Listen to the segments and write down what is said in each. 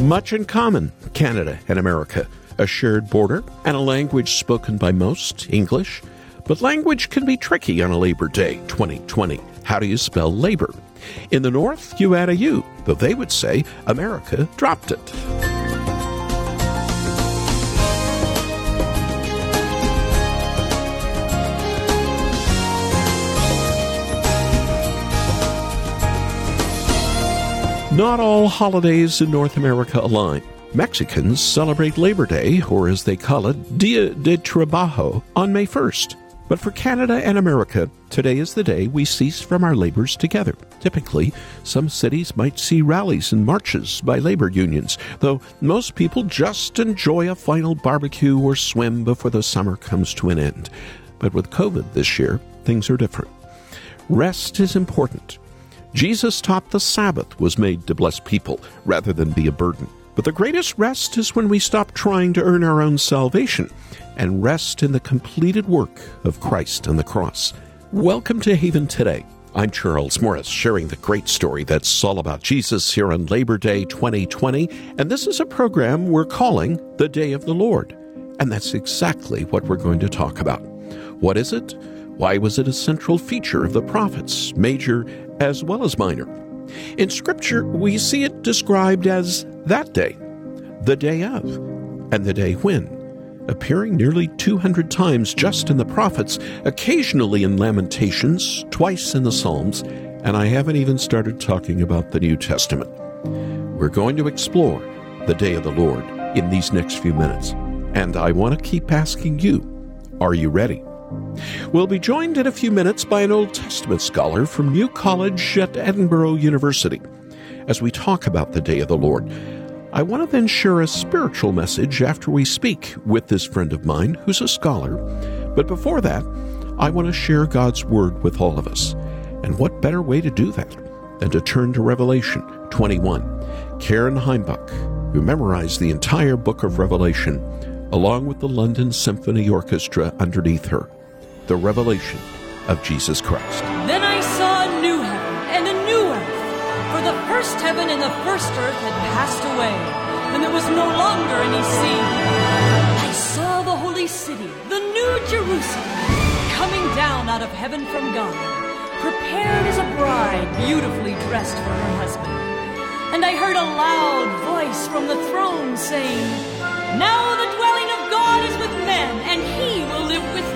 Much in common, Canada and America. A shared border and a language spoken by most, English. But language can be tricky on a Labor Day 2020. How do you spell labor? In the North, you add a U, though they would say America dropped it. Not all holidays in North America align. Mexicans celebrate Labor Day, or as they call it, Dia de Trabajo, on May 1st. But for Canada and America, today is the day we cease from our labors together. Typically, some cities might see rallies and marches by labor unions, though most people just enjoy a final barbecue or swim before the summer comes to an end. But with COVID this year, things are different. Rest is important. Jesus taught the Sabbath was made to bless people rather than be a burden. But the greatest rest is when we stop trying to earn our own salvation and rest in the completed work of Christ on the cross. Welcome to Haven Today. I'm Charles Morris, sharing the great story that's all about Jesus here on Labor Day 2020, and this is a program we're calling The Day of the Lord. And that's exactly what we're going to talk about. What is it? Why was it a central feature of the prophets, major as well as minor? In Scripture, we see it described as that day, the day of, and the day when, appearing nearly 200 times just in the prophets, occasionally in Lamentations, twice in the Psalms, and I haven't even started talking about the New Testament. We're going to explore the day of the Lord in these next few minutes, and I want to keep asking you, are you ready? We'll be joined in a few minutes by an Old Testament scholar from New College at Edinburgh University. As we talk about the day of the Lord, I want to then share a spiritual message after we speak with this friend of mine who's a scholar. But before that, I want to share God's Word with all of us. And what better way to do that than to turn to Revelation 21? Karen Heimbuch, who memorized the entire book of Revelation, along with the London Symphony Orchestra underneath her the revelation of Jesus Christ. Then I saw a new heaven and a new earth, for the first heaven and the first earth had passed away, and there was no longer any sea. I saw the holy city, the new Jerusalem, coming down out of heaven from God, prepared as a bride beautifully dressed for her husband. And I heard a loud voice from the throne saying, Now the dwelling of God is with men, and he will live with.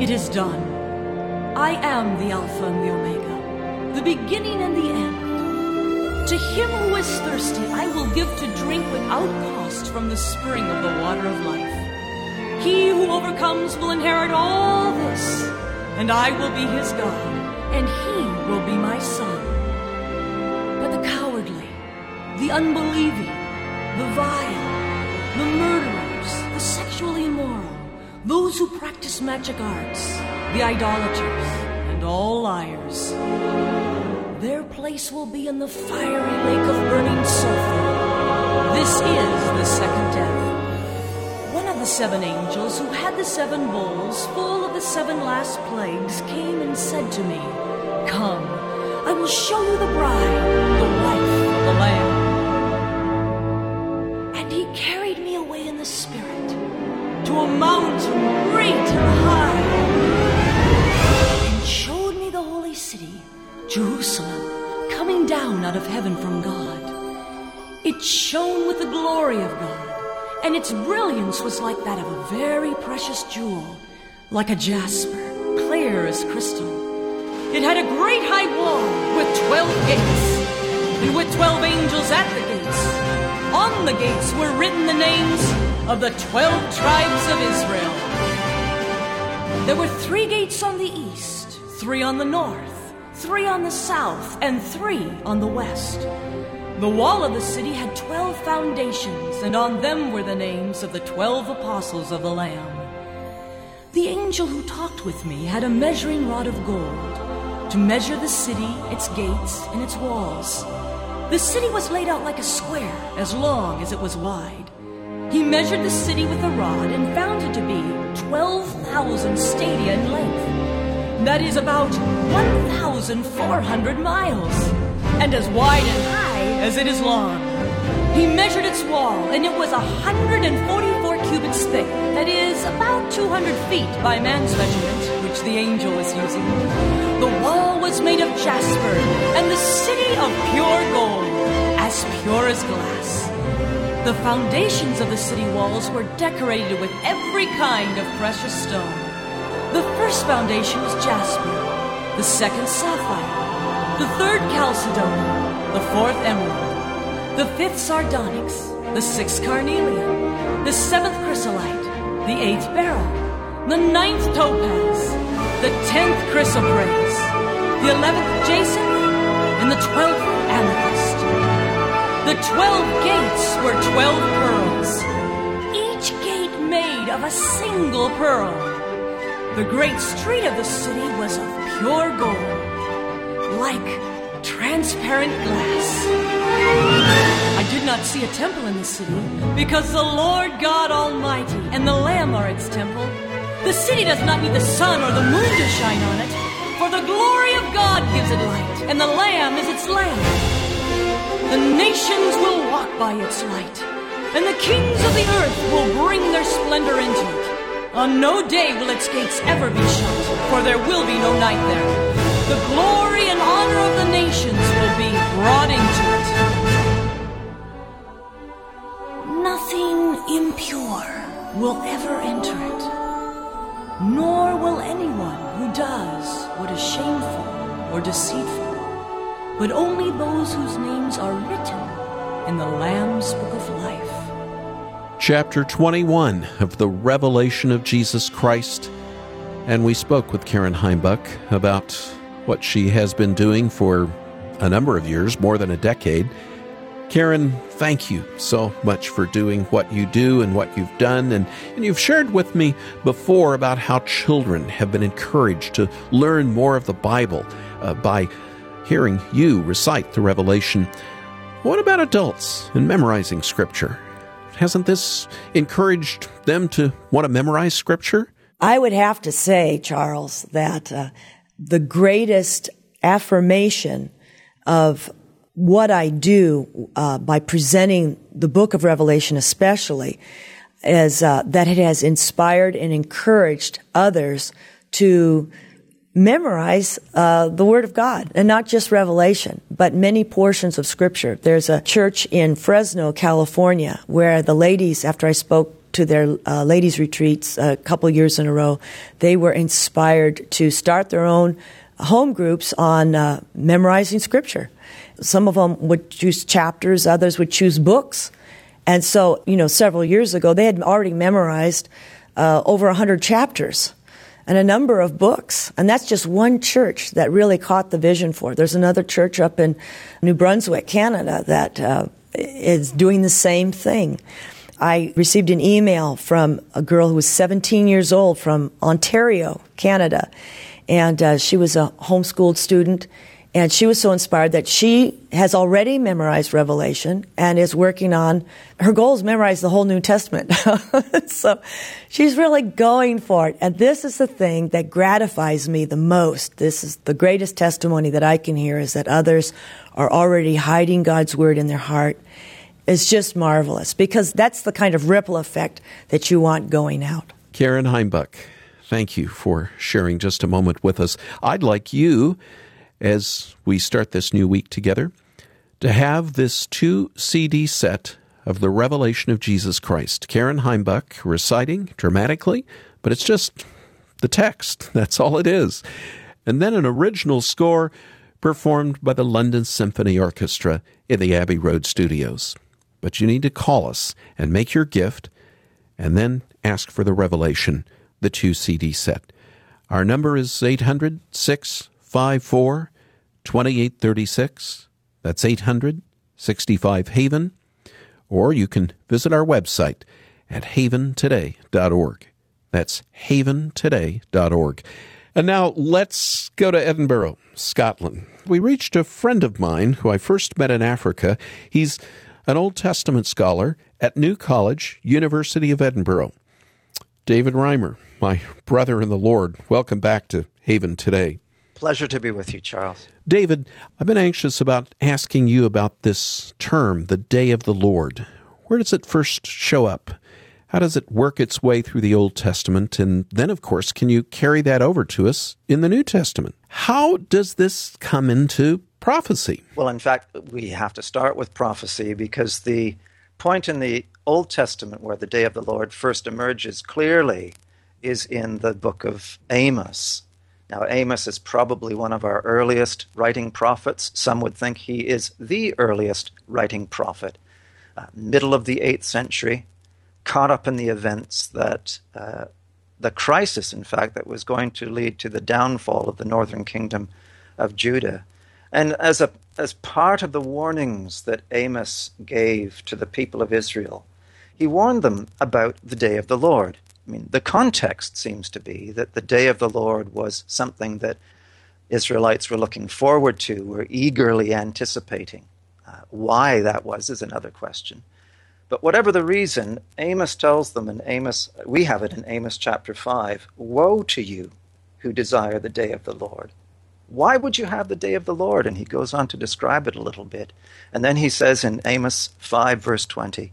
it is done. I am the Alpha and the Omega, the beginning and the end. To him who is thirsty, I will give to drink without cost from the spring of the water of life. He who overcomes will inherit all this, and I will be his God, and he will be my son. But the cowardly, the unbelieving, the vile, those who practice magic arts, the idolaters, and all liars. Their place will be in the fiery lake of burning sulfur. This is the second death. One of the seven angels who had the seven bowls full of the seven last plagues came and said to me, Come, I will show you the bride, glory of God, and its brilliance was like that of a very precious jewel, like a jasper, clear as crystal. It had a great high wall with twelve gates, and with twelve angels at the gates. On the gates were written the names of the twelve tribes of Israel. There were three gates on the east, three on the north, three on the south, and three on the west. The wall of the city had twelve foundations, and on them were the names of the twelve apostles of the Lamb. The angel who talked with me had a measuring rod of gold to measure the city, its gates, and its walls. The city was laid out like a square, as long as it was wide. He measured the city with a rod and found it to be 12,000 stadia in length. That is about 1,400 miles, and as wide and high as it is long. He measured its wall, and it was 144 cubits thick, that is about 200 feet by man's measurement, which the angel was using. The wall was made of jasper, and the city of pure gold, as pure as glass. The foundations of the city walls were decorated with every kind of precious stone. The first foundation was jasper, the second sapphire, the third chalcedony, the fourth emerald, the fifth sardonyx, the sixth carnelian, the seventh chrysolite, the eighth beryl, the ninth topaz, the tenth chrysoprase, the eleventh jacinth, and the twelfth amethyst. The twelve gates were twelve pearls, each gate made of a single pearl. The great street of the city was of pure gold, like transparent glass. I did not see a temple in the city, because the Lord God Almighty and the Lamb are its temple. The city does not need the sun or the moon to shine on it, for the glory of God gives it light, and the Lamb is its lamp. The nations will walk by its light, and the kings of the earth will bring their splendor into it. On no day will its gates ever be shut, for there will be no night there. The glory and honor of the nations will be brought into it. Nothing impure will ever enter it, nor will anyone who does what is shameful or deceitful but only those whose names are written in the Lamb's Book of Life. Chapter 21 of the Revelation of Jesus Christ. And we spoke with Karen Heimbuch about what she has been doing for a number of years, more than a decade. Karen, thank you so much for doing what you do and what you've done. And, and you've shared with me before about how children have been encouraged to learn more of the Bible uh, by hearing you recite the Revelation. What about adults and memorizing Scripture? Hasn't this encouraged them to want to memorize Scripture? I would have to say, Charles, that uh, the greatest affirmation of what I do uh, by presenting the book of Revelation, especially, is uh, that it has inspired and encouraged others to memorize uh, the Word of God, and not just Revelation, but many portions of Scripture. There's a church in Fresno, California, where the ladies, after I spoke to their uh, ladies' retreats a couple years in a row, they were inspired to start their own home groups on uh, memorizing Scripture. Some of them would choose chapters, others would choose books. And so, you know, several years ago, they had already memorized uh, over 100 chapters and a number of books. And that's just one church that really caught the vision for it. There's another church up in New Brunswick, Canada, that uh, is doing the same thing. I received an email from a girl who was 17 years old from Ontario, Canada. And uh, she was a homeschooled student and she was so inspired that she has already memorized Revelation and is working on her goal is memorize the whole New Testament. so she's really going for it. And this is the thing that gratifies me the most. This is the greatest testimony that I can hear is that others are already hiding God's word in their heart. It's just marvelous because that's the kind of ripple effect that you want going out. Karen Heimbuch, thank you for sharing just a moment with us. I'd like you as we start this new week together to have this two CD set of the revelation of Jesus Christ. Karen Heimbuch reciting dramatically, but it's just the text. That's all it is. And then an original score performed by the London Symphony Orchestra in the Abbey Road studios. But you need to call us and make your gift and then ask for the revelation, the two CD set. Our number is 800 654 2836. That's 800 65 Haven, or you can visit our website at haventoday.org. That's haventoday.org. And now let's go to Edinburgh, Scotland. We reached a friend of mine who I first met in Africa. He's an Old Testament scholar at New College, University of Edinburgh. David Reimer, my brother in the Lord, welcome back to Haven today. Pleasure to be with you, Charles. David, I've been anxious about asking you about this term, the day of the Lord. Where does it first show up? How does it work its way through the Old Testament? And then, of course, can you carry that over to us in the New Testament? How does this come into prophecy? Well, in fact, we have to start with prophecy because the point in the Old Testament where the day of the Lord first emerges clearly is in the book of Amos. Now, Amos is probably one of our earliest writing prophets. Some would think he is the earliest writing prophet. Uh, middle of the 8th century, caught up in the events that uh, the crisis, in fact, that was going to lead to the downfall of the northern kingdom of Judah. And as, a, as part of the warnings that Amos gave to the people of Israel, he warned them about the day of the Lord. I mean, the context seems to be that the day of the Lord was something that Israelites were looking forward to, were eagerly anticipating. Uh, why that was is another question. But whatever the reason, Amos tells them in Amos, we have it in Amos chapter 5 Woe to you who desire the day of the Lord. Why would you have the day of the Lord? And he goes on to describe it a little bit. And then he says in Amos 5, verse 20,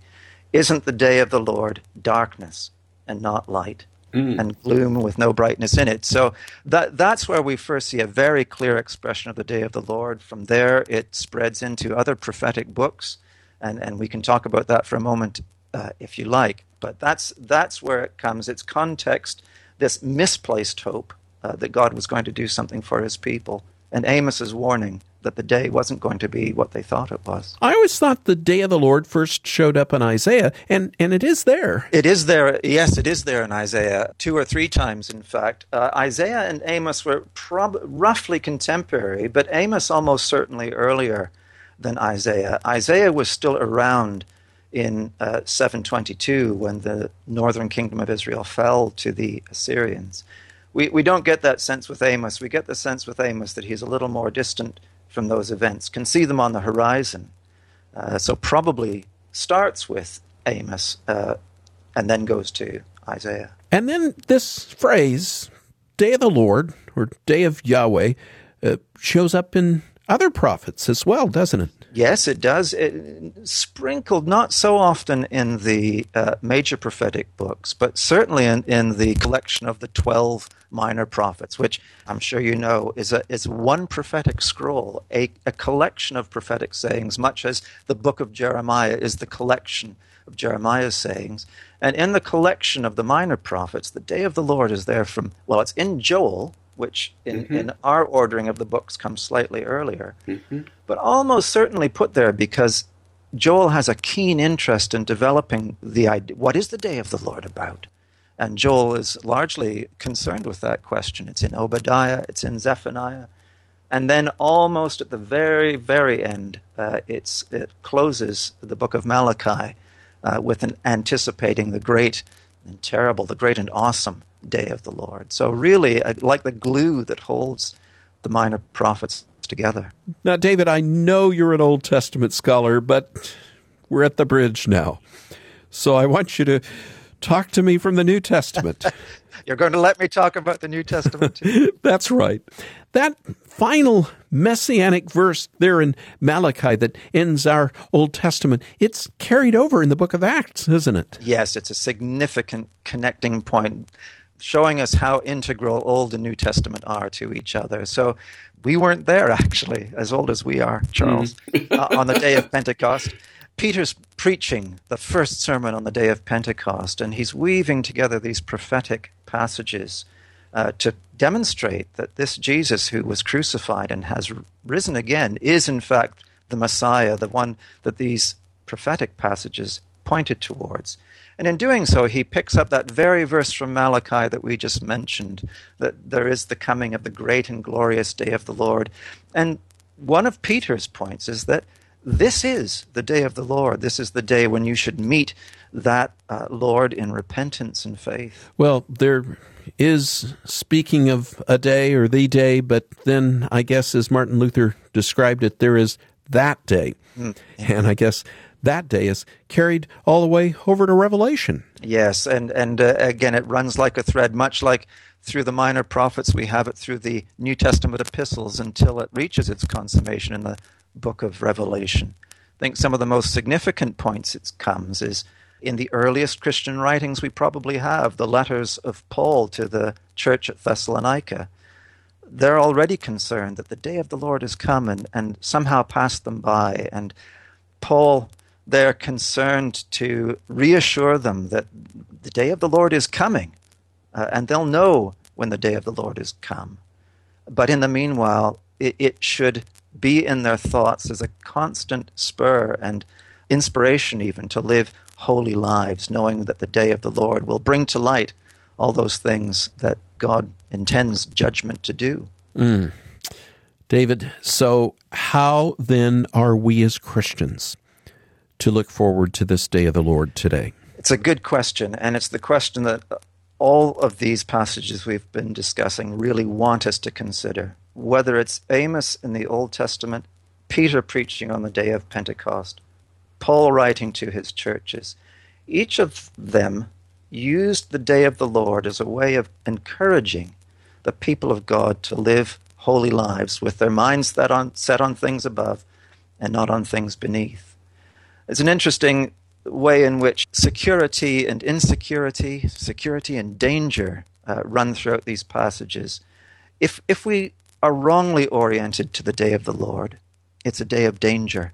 Isn't the day of the Lord darkness and not light? Mm. And gloom with no brightness in it. So that that's where we first see a very clear expression of the day of the Lord. From there, it spreads into other prophetic books and and we can talk about that for a moment uh, if you like. But that's that's where it comes. Its context, this misplaced hope uh, that God was going to do something for His people, and Amos's warning that the day wasn't going to be what they thought it was. I always thought the day of the Lord first showed up in Isaiah, and, and it is there. It is there. Yes, it is there in Isaiah, two or three times, in fact. Uh, Isaiah and Amos were prob- roughly contemporary, but Amos almost certainly earlier than Isaiah. Isaiah was still around in uh, 722 when the northern kingdom of Israel fell to the Assyrians. We, we don't get that sense with Amos. We get the sense with Amos that he's a little more distant from those events, can see them on the horizon. Uh, so probably starts with Amos uh, and then goes to Isaiah. And then this phrase, day of the Lord or day of Yahweh, uh, shows up in other prophets as well, doesn't it? Yes, it does. It, sprinkled not so often in the uh, major prophetic books, but certainly in, in the collection of the 12 minor prophets, which I'm sure you know is, a, is one prophetic scroll, a, a collection of prophetic sayings, much as the book of Jeremiah is the collection of Jeremiah's sayings. And in the collection of the minor prophets, the day of the Lord is there from, well, it's in Joel, which in, mm-hmm. in our ordering of the books comes slightly earlier, mm-hmm. but almost certainly put there because Joel has a keen interest in developing the idea what is the day of the Lord about? And Joel is largely concerned with that question. It's in Obadiah, it's in Zephaniah. And then almost at the very, very end, uh, it closes the book of Malachi uh, with an anticipating the great and terrible, the great and awesome day of the Lord. So, really, uh, like the glue that holds the minor prophets together. Now, David, I know you're an Old Testament scholar, but we're at the bridge now. So, I want you to talk to me from the New Testament. You're going to let me talk about the New Testament That's right. That final messianic verse there in Malachi that ends our Old Testament, it's carried over in the book of Acts, isn't it? Yes, it's a significant connecting point showing us how integral Old and New Testament are to each other. So we weren't there actually, as old as we are, Charles, mm. uh, on the day of Pentecost. Peter's preaching the first sermon on the day of Pentecost, and he's weaving together these prophetic passages uh, to demonstrate that this Jesus who was crucified and has risen again is, in fact, the Messiah, the one that these prophetic passages pointed towards. And in doing so, he picks up that very verse from Malachi that we just mentioned that there is the coming of the great and glorious day of the Lord. And one of Peter's points is that this is the day of the Lord. This is the day when you should meet that uh, Lord in repentance and faith. Well, there is, speaking of a day or the day, but then I guess as Martin Luther described it, there is that day. Mm. And I guess that day is carried all the way over to Revelation. Yes, and and uh, again, it runs like a thread, much like through the minor prophets, we have it through the New Testament epistles until it reaches its consummation in the book of Revelation. I think some of the most significant points it comes is in the earliest Christian writings we probably have, the letters of Paul to the church at Thessalonica. They're already concerned that the day of the Lord is come and, and somehow passed them by. And Paul, they're concerned to reassure them that the day of the Lord is coming, uh, and they'll know when the day of the Lord is come. But in the meanwhile, it, it should be in their thoughts as a constant spur and inspiration, even to live holy lives, knowing that the day of the Lord will bring to light all those things that God intends judgment to do. Mm. David, so how then are we as Christians to look forward to this day of the Lord today? It's a good question, and it's the question that all of these passages we've been discussing really want us to consider whether it's Amos in the Old Testament, Peter preaching on the day of Pentecost, Paul writing to his churches, each of them used the day of the Lord as a way of encouraging the people of God to live holy lives with their minds set on, set on things above and not on things beneath. It's an interesting way in which security and insecurity, security and danger uh, run throughout these passages. If, if we are wrongly oriented to the day of the Lord, it's a day of danger.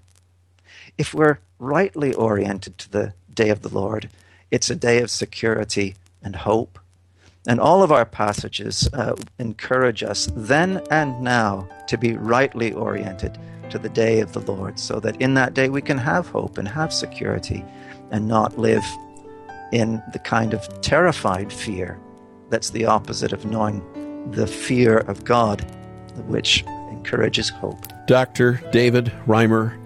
If we're rightly oriented to the day of the Lord, it's a day of security and hope. And all of our passages uh, encourage us then and now to be rightly oriented to the day of the Lord, so that in that day we can have hope and have security and not live in the kind of terrified fear that's the opposite of knowing the fear of God which encourages hope. Dr. David Reimer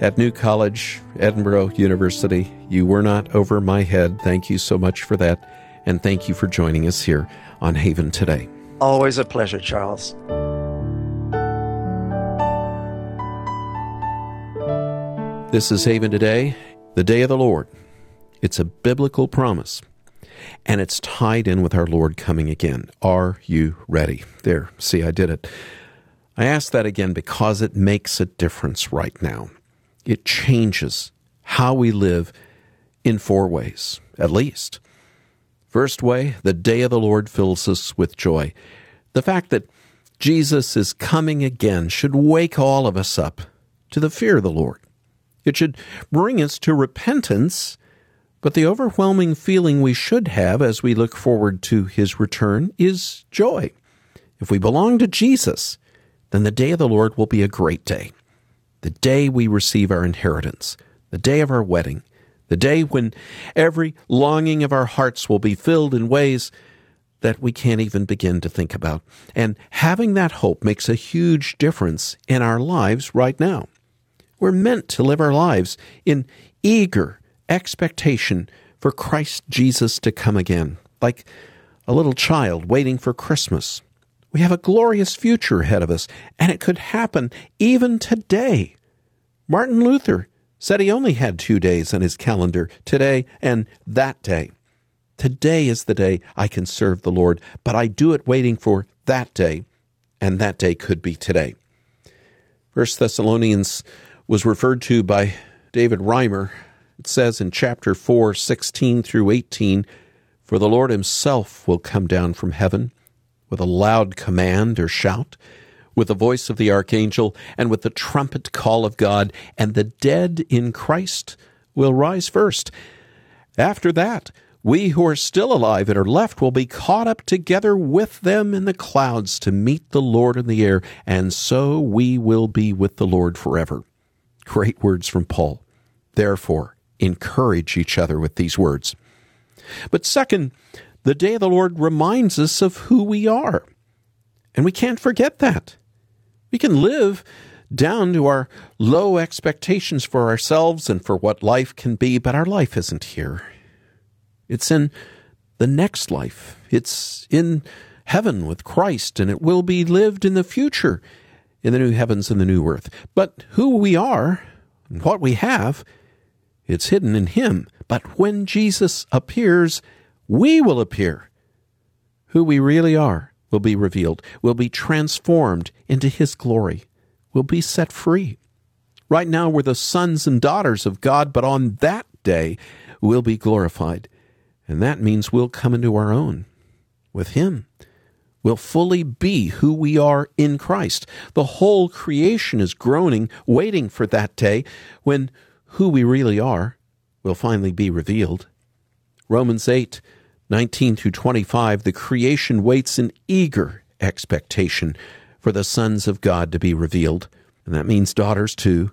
at New College, Edinburgh University. You were not over my head. Thank you so much for that. And thank you for joining us here on Haven today. Always a pleasure, Charles. This is Haven Today, the day of the Lord. It's a biblical promise, and it's tied in with our Lord coming again. Are you ready? There, see, I did it. I ask that again because it makes a difference right now. It changes how we live in four ways, at least. First way, the day of the Lord fills us with joy. The fact that Jesus is coming again should wake all of us up to the fear of the Lord. It should bring us to repentance, but the overwhelming feeling we should have as we look forward to his return is joy. If we belong to Jesus, then the day of the Lord will be a great day. The day we receive our inheritance, the day of our wedding, the day when every longing of our hearts will be filled in ways that we can't even begin to think about. And having that hope makes a huge difference in our lives right now. We're meant to live our lives in eager expectation for Christ Jesus to come again, like a little child waiting for Christmas we have a glorious future ahead of us, and it could happen even today. Martin Luther said he only had two days on his calendar today and that day. Today is the day I can serve the Lord, but I do it waiting for that day, and that day could be today. First Thessalonians was referred to by David Reimer. It says in chapter 4, 16 through 18, For the Lord himself will come down from heaven with a loud command or shout, with the voice of the archangel, and with the trumpet call of God, and the dead in Christ will rise first. After that, we who are still alive and are left will be caught up together with them in the clouds to meet the Lord in the air, and so we will be with the Lord forever. Great words from Paul. Therefore, encourage each other with these words. But second, the day of the Lord reminds us of who we are. And we can't forget that. We can live down to our low expectations for ourselves and for what life can be, but our life isn't here. It's in the next life. It's in heaven with Christ, and it will be lived in the future in the new heavens and the new earth. But who we are and what we have, it's hidden in Him. But when Jesus appears, we will appear. Who we really are will be revealed, will be transformed into His glory, will be set free. Right now, we're the sons and daughters of God, but on that day, we'll be glorified. And that means we'll come into our own with Him. We'll fully be who we are in Christ. The whole creation is groaning, waiting for that day when who we really are will finally be revealed. Romans 8, 19 through 25, the creation waits in eager expectation for the sons of God to be revealed. And that means daughters too.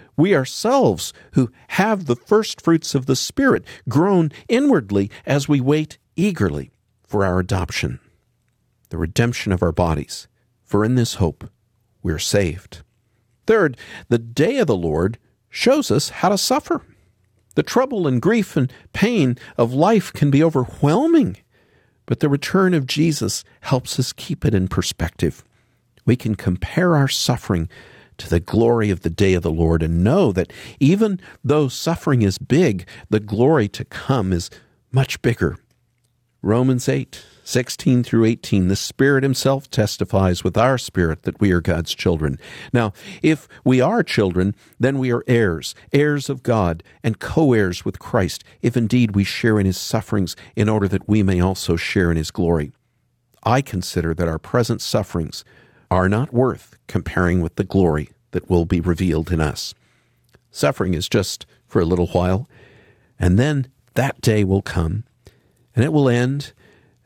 we ourselves who have the first fruits of the Spirit groan inwardly as we wait eagerly for our adoption, the redemption of our bodies. For in this hope we are saved. Third, the day of the Lord shows us how to suffer. The trouble and grief and pain of life can be overwhelming but the return of Jesus helps us keep it in perspective. We can compare our suffering to the glory of the day of the Lord and know that even though suffering is big, the glory to come is much bigger. Romans 8 16 through 18, the Spirit Himself testifies with our spirit that we are God's children. Now, if we are children, then we are heirs, heirs of God, and co heirs with Christ, if indeed we share in His sufferings, in order that we may also share in His glory. I consider that our present sufferings are not worth comparing with the glory that will be revealed in us. Suffering is just for a little while, and then that day will come, and it will end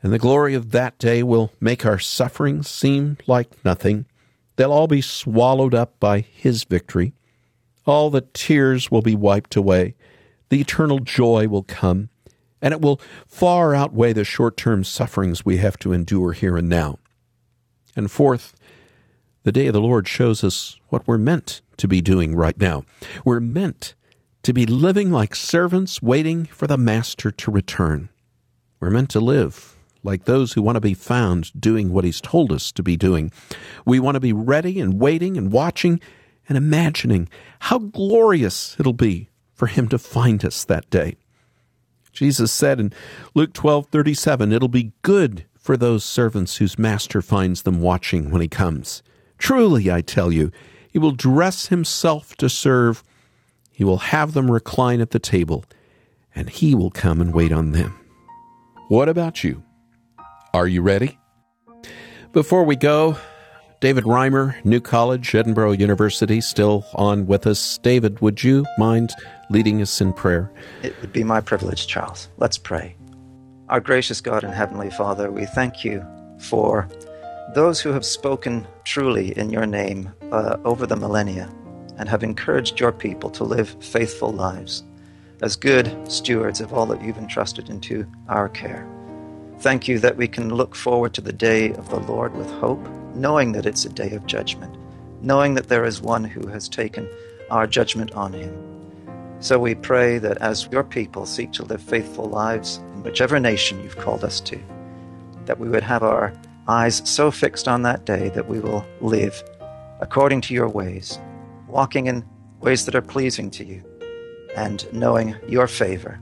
and the glory of that day will make our sufferings seem like nothing. They'll all be swallowed up by His victory. All the tears will be wiped away. The eternal joy will come, and it will far outweigh the short term sufferings we have to endure here and now. And fourth, the day of the Lord shows us what we're meant to be doing right now. We're meant to be living like servants waiting for the Master to return. We're meant to live like those who want to be found doing what He's told us to be doing. We want to be ready and waiting and watching and imagining how glorious it'll be for Him to find us that day. Jesus said in Luke 12:37, "It'll be good for those servants whose master finds them watching when he comes. Truly, I tell you, he will dress himself to serve. He will have them recline at the table, and he will come and wait on them." What about you? Are you ready? Before we go, David Reimer, New College, Edinburgh University, still on with us. David, would you mind leading us in prayer? It would be my privilege, Charles. Let's pray. Our gracious God and Heavenly Father, we thank you for those who have spoken truly in your name uh, over the millennia and have encouraged your people to live faithful lives as good stewards of all that you've entrusted into our care. Thank you that we can look forward to the day of the Lord with hope, knowing that it's a day of judgment, knowing that there is one who has taken our judgment on him. So we pray that as your people seek to live faithful lives in whichever nation you've called us to, that we would have our eyes so fixed on that day that we will live according to your ways, walking in ways that are pleasing to you, and knowing your favor.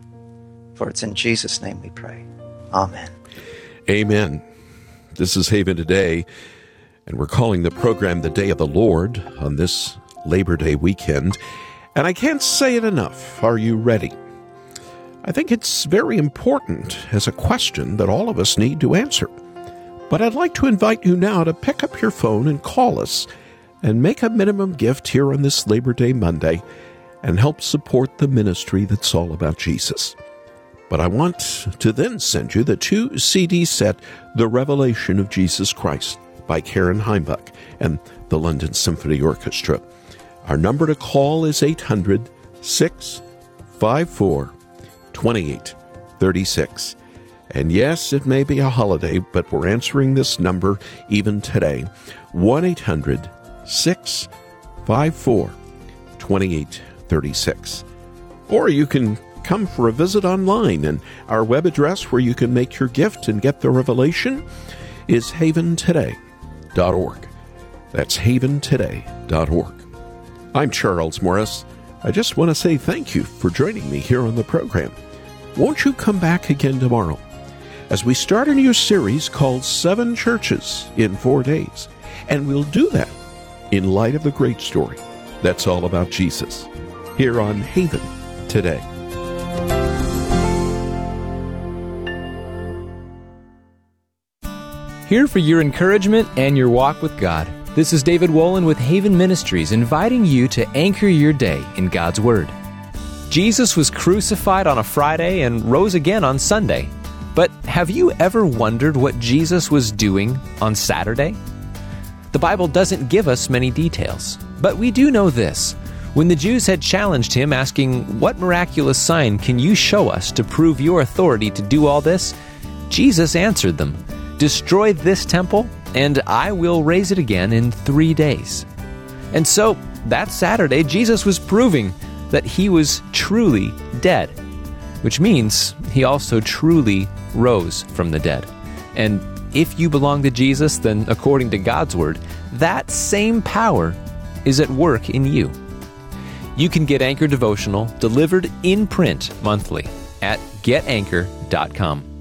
For it's in Jesus' name we pray. Amen. Amen. This is Haven Today, and we're calling the program the Day of the Lord on this Labor Day weekend. And I can't say it enough. Are you ready? I think it's very important as a question that all of us need to answer. But I'd like to invite you now to pick up your phone and call us and make a minimum gift here on this Labor Day Monday and help support the ministry that's all about Jesus. But I want to then send you the two CD set, The Revelation of Jesus Christ by Karen Heimbuch and the London Symphony Orchestra. Our number to call is 800 654 2836. And yes, it may be a holiday, but we're answering this number even today 1 800 654 2836. Or you can come for a visit online, and our web address where you can make your gift and get the revelation is haventoday.org. That's haventoday.org. I'm Charles Morris. I just want to say thank you for joining me here on the program. Won't you come back again tomorrow as we start a new series called Seven Churches in Four Days? And we'll do that in light of the great story that's all about Jesus here on Haven today. Here for your encouragement and your walk with God. This is David Wolin with Haven Ministries inviting you to anchor your day in God's Word. Jesus was crucified on a Friday and rose again on Sunday. But have you ever wondered what Jesus was doing on Saturday? The Bible doesn't give us many details, but we do know this. When the Jews had challenged him, asking, What miraculous sign can you show us to prove your authority to do all this? Jesus answered them, Destroy this temple, and I will raise it again in three days. And so, that Saturday, Jesus was proving that he was truly dead, which means he also truly rose from the dead. And if you belong to Jesus, then according to God's word, that same power is at work in you. You can get Anchor Devotional delivered in print monthly at getanchor.com.